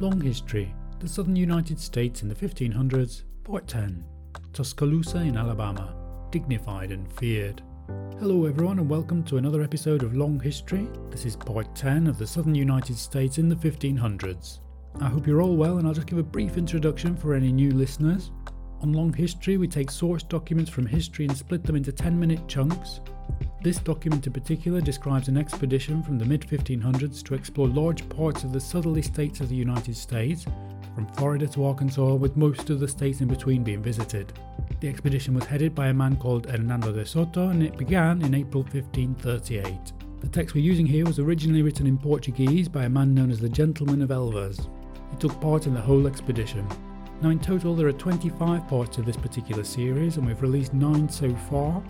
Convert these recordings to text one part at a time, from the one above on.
Long History The Southern United States in the 1500s, Part 10 Tuscaloosa in Alabama Dignified and Feared. Hello, everyone, and welcome to another episode of Long History. This is Part 10 of the Southern United States in the 1500s. I hope you're all well, and I'll just give a brief introduction for any new listeners. On Long History, we take source documents from history and split them into 10 minute chunks. This document in particular describes an expedition from the mid 1500s to explore large parts of the southerly states of the United States, from Florida to Arkansas, with most of the states in between being visited. The expedition was headed by a man called Hernando de Soto and it began in April 1538. The text we're using here was originally written in Portuguese by a man known as the Gentleman of Elvas. He took part in the whole expedition. Now, in total, there are 25 parts of this particular series, and we've released 9 so far.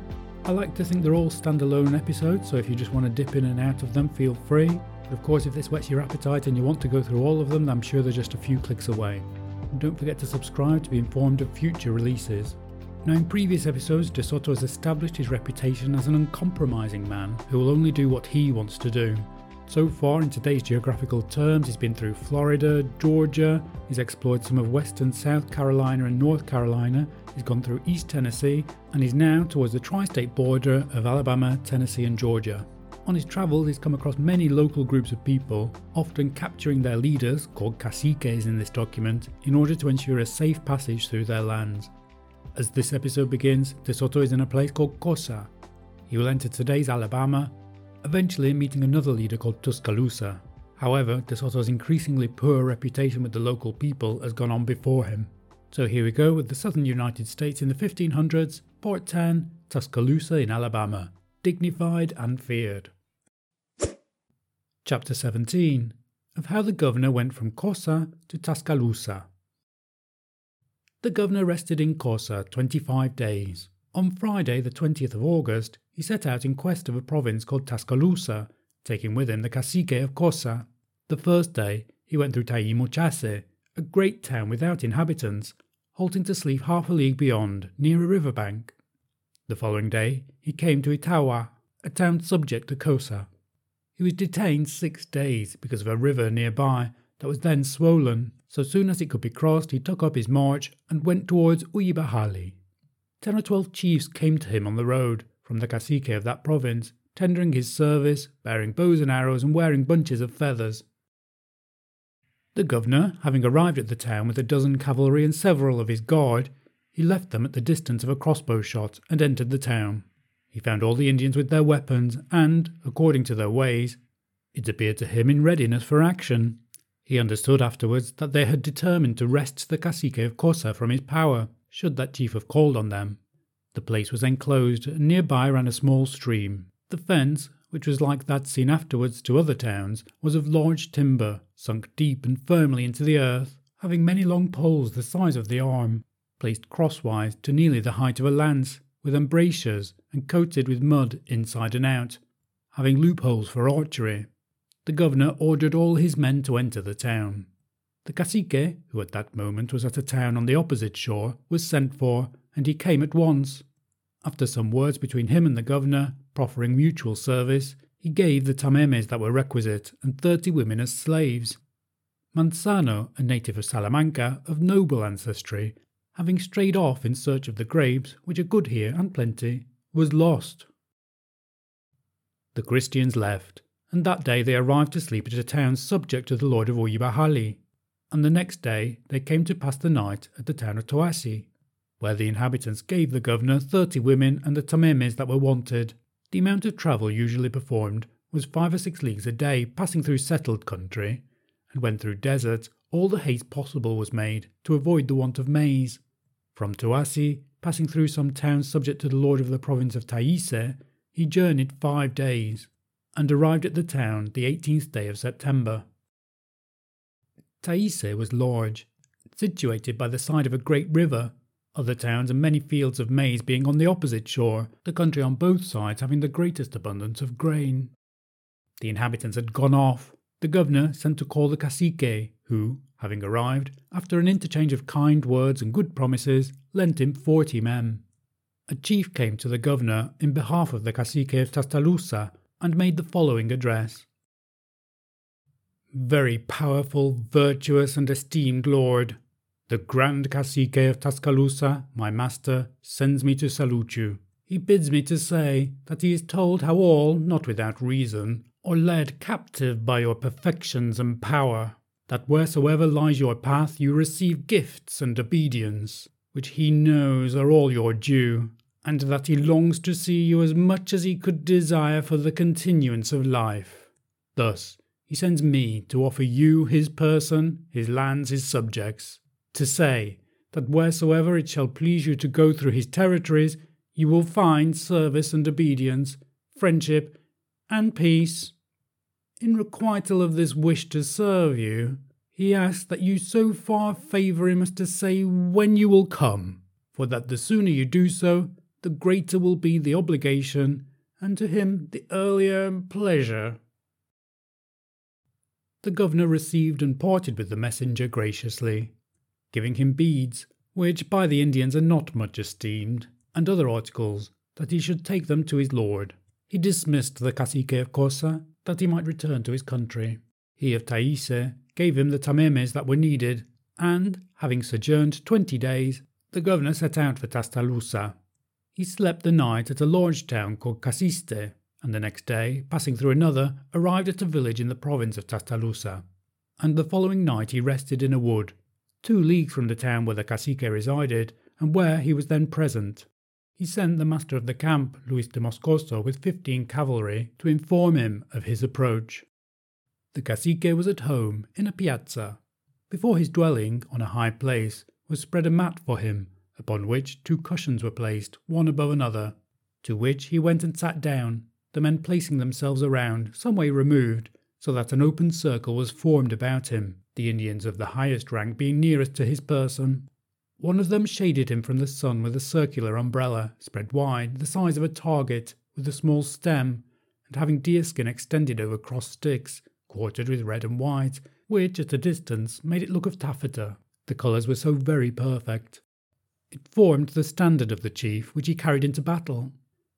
I like to think they're all standalone episodes, so if you just want to dip in and out of them, feel free. But of course, if this whets your appetite and you want to go through all of them, I'm sure they're just a few clicks away. And don't forget to subscribe to be informed of future releases. Now, in previous episodes, De Soto has established his reputation as an uncompromising man who will only do what he wants to do. So far, in today's geographical terms, he's been through Florida, Georgia, he's explored some of western South Carolina and North Carolina, he's gone through East Tennessee, and he's now towards the tri state border of Alabama, Tennessee, and Georgia. On his travels, he's come across many local groups of people, often capturing their leaders, called caciques in this document, in order to ensure a safe passage through their lands. As this episode begins, De Soto is in a place called Cosa. He will enter today's Alabama eventually meeting another leader called Tuscaloosa. However, De Soto's increasingly poor reputation with the local people has gone on before him. So here we go with the southern United States in the 1500s, Port 10, Tuscaloosa in Alabama, dignified and feared. Chapter 17 of how the governor went from Cosa to Tuscaloosa. The governor rested in Cosa 25 days. On Friday, the 20th of August, he set out in quest of a province called Tuscaloosa, taking with him the cacique of Cosa. The first day, he went through Taimochase, a great town without inhabitants, halting to sleep half a league beyond, near a river bank. The following day, he came to Itawa, a town subject to Cosa. He was detained six days because of a river nearby that was then swollen. So soon as it could be crossed, he took up his march and went towards Uyibahali. Ten or twelve chiefs came to him on the road from the cacique of that province, tendering his service, bearing bows and arrows, and wearing bunches of feathers. The governor, having arrived at the town with a dozen cavalry and several of his guard, he left them at the distance of a crossbow shot and entered the town. He found all the Indians with their weapons, and, according to their ways, it appeared to him in readiness for action. He understood afterwards that they had determined to wrest the cacique of Cosa from his power, should that chief have called on them. The place was enclosed, and nearby ran a small stream. The fence, which was like that seen afterwards to other towns, was of large timber, sunk deep and firmly into the earth, having many long poles the size of the arm, placed crosswise to nearly the height of a lance, with embrasures and coated with mud inside and out, having loopholes for archery. The governor ordered all his men to enter the town. The cacique, who at that moment was at a town on the opposite shore, was sent for, and he came at once. After some words between him and the governor, proffering mutual service, he gave the tamemes that were requisite and thirty women as slaves. Manzano, a native of Salamanca of noble ancestry, having strayed off in search of the grapes, which are good here and plenty, was lost. The Christians left, and that day they arrived to sleep at a town subject to the lord of Uyibahali, and the next day they came to pass the night at the town of Toasi, where the inhabitants gave the governor thirty women and the tamemes that were wanted. The amount of travel usually performed was five or six leagues a day, passing through settled country, and when through desert, all the haste possible was made to avoid the want of maize. From Toasi, passing through some towns subject to the lord of the province of Taise, he journeyed five days, and arrived at the town the eighteenth day of September. Taise was large, situated by the side of a great river, other towns and many fields of maize being on the opposite shore, the country on both sides having the greatest abundance of grain. The inhabitants had gone off. The governor sent to call the cacique, who, having arrived, after an interchange of kind words and good promises, lent him forty men. A chief came to the governor in behalf of the cacique of Tuscaloosa and made the following address very powerful, virtuous, and esteemed lord. The Grand Cacique of Tascalausa, my master, sends me to salute you. He bids me to say that he is told how all, not without reason, are led captive by your perfections and power, that wheresoever lies your path you receive gifts and obedience, which he knows are all your due, and that he longs to see you as much as he could desire for the continuance of life. Thus, he sends me to offer you his person, his lands, his subjects, to say that wheresoever it shall please you to go through his territories, you will find service and obedience, friendship, and peace. In requital of this wish to serve you, he asks that you so far favour him as to say when you will come, for that the sooner you do so, the greater will be the obligation, and to him the earlier pleasure. The governor received and parted with the messenger graciously, giving him beads, which by the Indians are not much esteemed, and other articles, that he should take them to his lord. He dismissed the cacique of Cosa, that he might return to his country. He of Taise gave him the tamemes that were needed, and, having sojourned twenty days, the governor set out for Tascalausa. He slept the night at a large town called Casiste, and the next day, passing through another, arrived at a village in the province of Tascalausa. And the following night he rested in a wood, two leagues from the town where the cacique resided, and where he was then present. He sent the master of the camp, Luis de Moscoso, with fifteen cavalry to inform him of his approach. The cacique was at home in a piazza. Before his dwelling, on a high place, was spread a mat for him, upon which two cushions were placed, one above another, to which he went and sat down, the men placing themselves around, some way removed, so that an open circle was formed about him, the Indians of the highest rank being nearest to his person. One of them shaded him from the sun with a circular umbrella, spread wide, the size of a target, with a small stem, and having deerskin extended over crossed sticks, quartered with red and white, which at a distance made it look of taffeta. The colours were so very perfect. It formed the standard of the chief, which he carried into battle.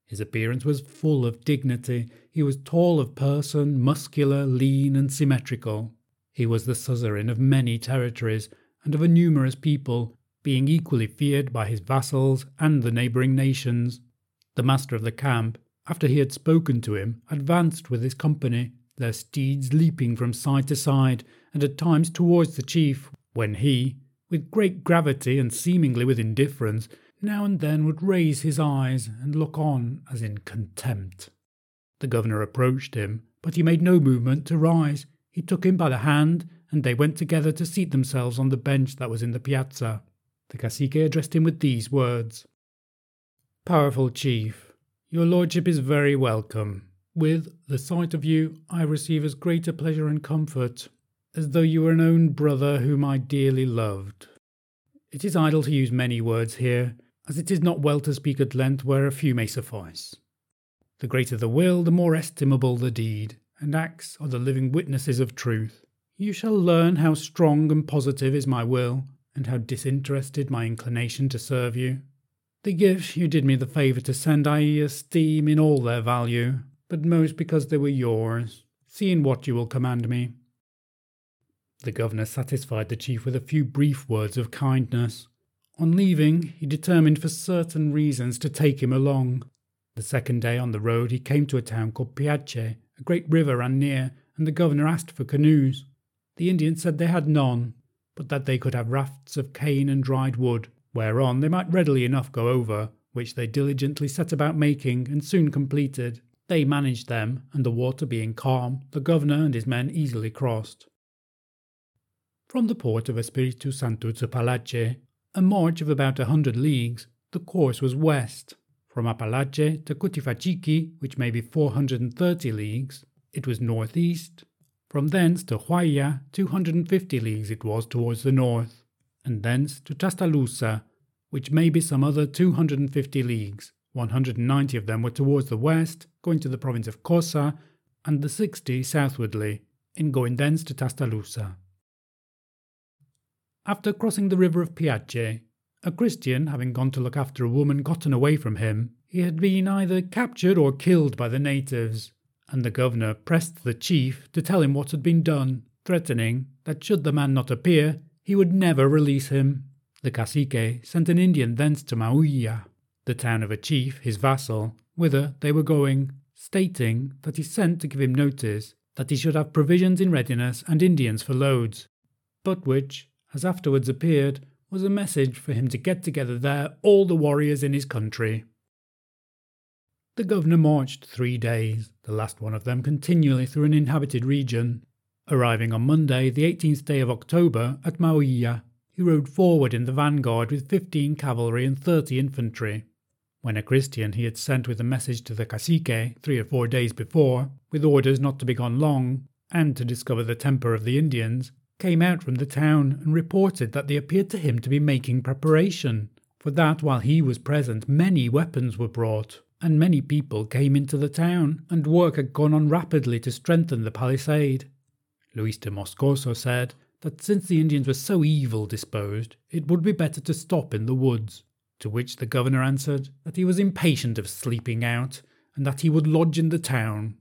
His appearance was full of dignity. He was tall of person, muscular, lean, and symmetrical. He was the suzerain of many territories and of a numerous people, being equally feared by his vassals and the neighbouring nations. The master of the camp, after he had spoken to him, advanced with his company, their steeds leaping from side to side, and at times towards the chief, when he, with great gravity and seemingly with indifference, now and then would raise his eyes and look on as in contempt. The governor approached him, but he made no movement to rise. He took him by the hand, and they went together to seat themselves on the bench that was in the piazza. The cacique addressed him with these words Powerful chief, your lordship is very welcome. With the sight of you, I receive as great a pleasure and comfort as though you were an own brother whom I dearly loved. It is idle to use many words here, as it is not well to speak at length where a few may suffice. The greater the will, the more estimable the deed, and acts are the living witnesses of truth. You shall learn how strong and positive is my will, and how disinterested my inclination to serve you. The gifts you did me the favour to send I esteem in all their value, but most because they were yours, seeing what you will command me. The governor satisfied the chief with a few brief words of kindness, on leaving, he determined for certain reasons to take him along. The second day on the road, he came to a town called Piache. A great river ran near, and the governor asked for canoes. The Indians said they had none, but that they could have rafts of cane and dried wood, whereon they might readily enough go over, which they diligently set about making and soon completed. They managed them, and the water being calm, the governor and his men easily crossed. From the port of Espiritu Santo to Apalache, a march of about a hundred leagues, the course was west. From Apalache to Cutifachiqui, which may be 430 leagues, it was northeast. From thence to Huaya, 250 leagues it was towards the north, and thence to Tascalausa, which may be some other 250 leagues. 190 of them were towards the west, going to the province of Cosa, and the 60 southwardly, in going thence to Tascalausa. After crossing the river of Piache, a Christian having gone to look after a woman gotten away from him, he had been either captured or killed by the natives, and the governor pressed the chief to tell him what had been done. threatening that should the man not appear, he would never release him. The cacique sent an Indian thence to Maulla, the town of a chief, his vassal, whither they were going, stating that he sent to give him notice that he should have provisions in readiness and Indians for loads, but which, as afterwards appeared, was a message for him to get together there all the warriors in his country. The governor marched three days, the last one of them continually through an inhabited region. Arriving on Monday, the 18th day of October, at Maulla, he rode forward in the vanguard with 15 cavalry and 30 infantry. When a Christian he had sent with a message to the cacique three or four days before, with orders not to be gone long, and to discover the temper of the Indians, came out from the town and reported that they appeared to him to be making preparation, for that while he was present many weapons were brought and many people came into the town, and work had gone on rapidly to strengthen the palisade. Luis de Moscoso said that since the Indians were so evil disposed, it would be better to stop in the woods, to which the governor answered that he was impatient of sleeping out, and that he would lodge in the town.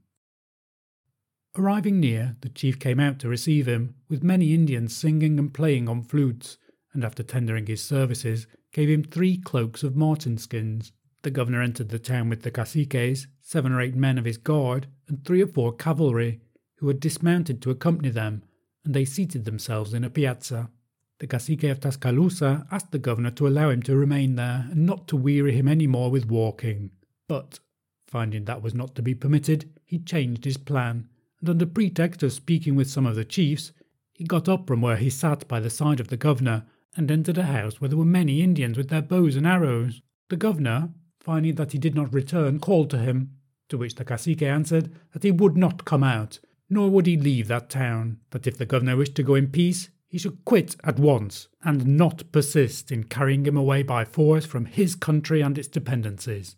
Arriving near, the chief came out to receive him, with many Indians singing and playing on flutes, and after tendering his services, gave him three cloaks of marten skins. The governor entered the town with the caciques, seven or eight men of his guard, and three or four cavalry, who had dismounted to accompany them, and they seated themselves in a piazza. The cacique of Tascalausa asked the governor to allow him to remain there and not to weary him any more with walking. But, finding that was not to be permitted, he changed his plan, and under pretext of speaking with some of the chiefs, he got up from where he sat by the side of the governor and entered a house where there were many Indians with their bows and arrows. The governor, Finding that he did not return, called to him, to which the cacique answered that he would not come out, nor would he leave that town, that if the governor wished to go in peace, he should quit at once, and not persist in carrying him away by force from his country and its dependencies.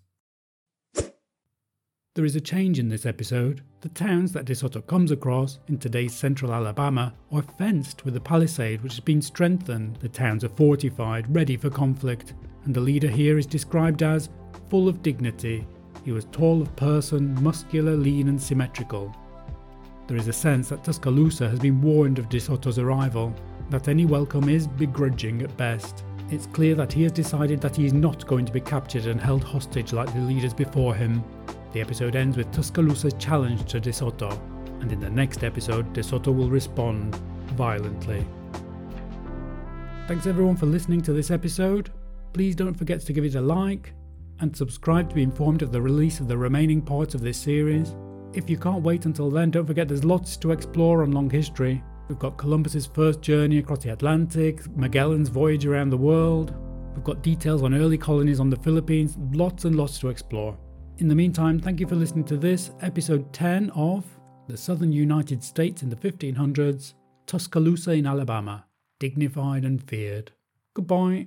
There is a change in this episode. The towns that De Soto comes across in today's central Alabama are fenced with a palisade which has been strengthened. The towns are fortified, ready for conflict, and the leader here is described as full of dignity. He was tall of person, muscular, lean, and symmetrical. There is a sense that Tuscaloosa has been warned of De Soto's arrival, that any welcome is begrudging at best. It's clear that he has decided that he is not going to be captured and held hostage like the leaders before him. The episode ends with Tuscaloosa's challenge to De Soto, and in the next episode, De Soto will respond violently. Thanks everyone for listening to this episode. Please don't forget to give it a like, and subscribe to be informed of the release of the remaining parts of this series. If you can't wait until then, don't forget there's lots to explore on Long History. We've got Columbus's first journey across the Atlantic, Magellan's voyage around the world. We've got details on early colonies on the Philippines, lots and lots to explore. In the meantime, thank you for listening to this, episode 10 of The Southern United States in the 1500s, Tuscaloosa in Alabama, dignified and feared. Goodbye.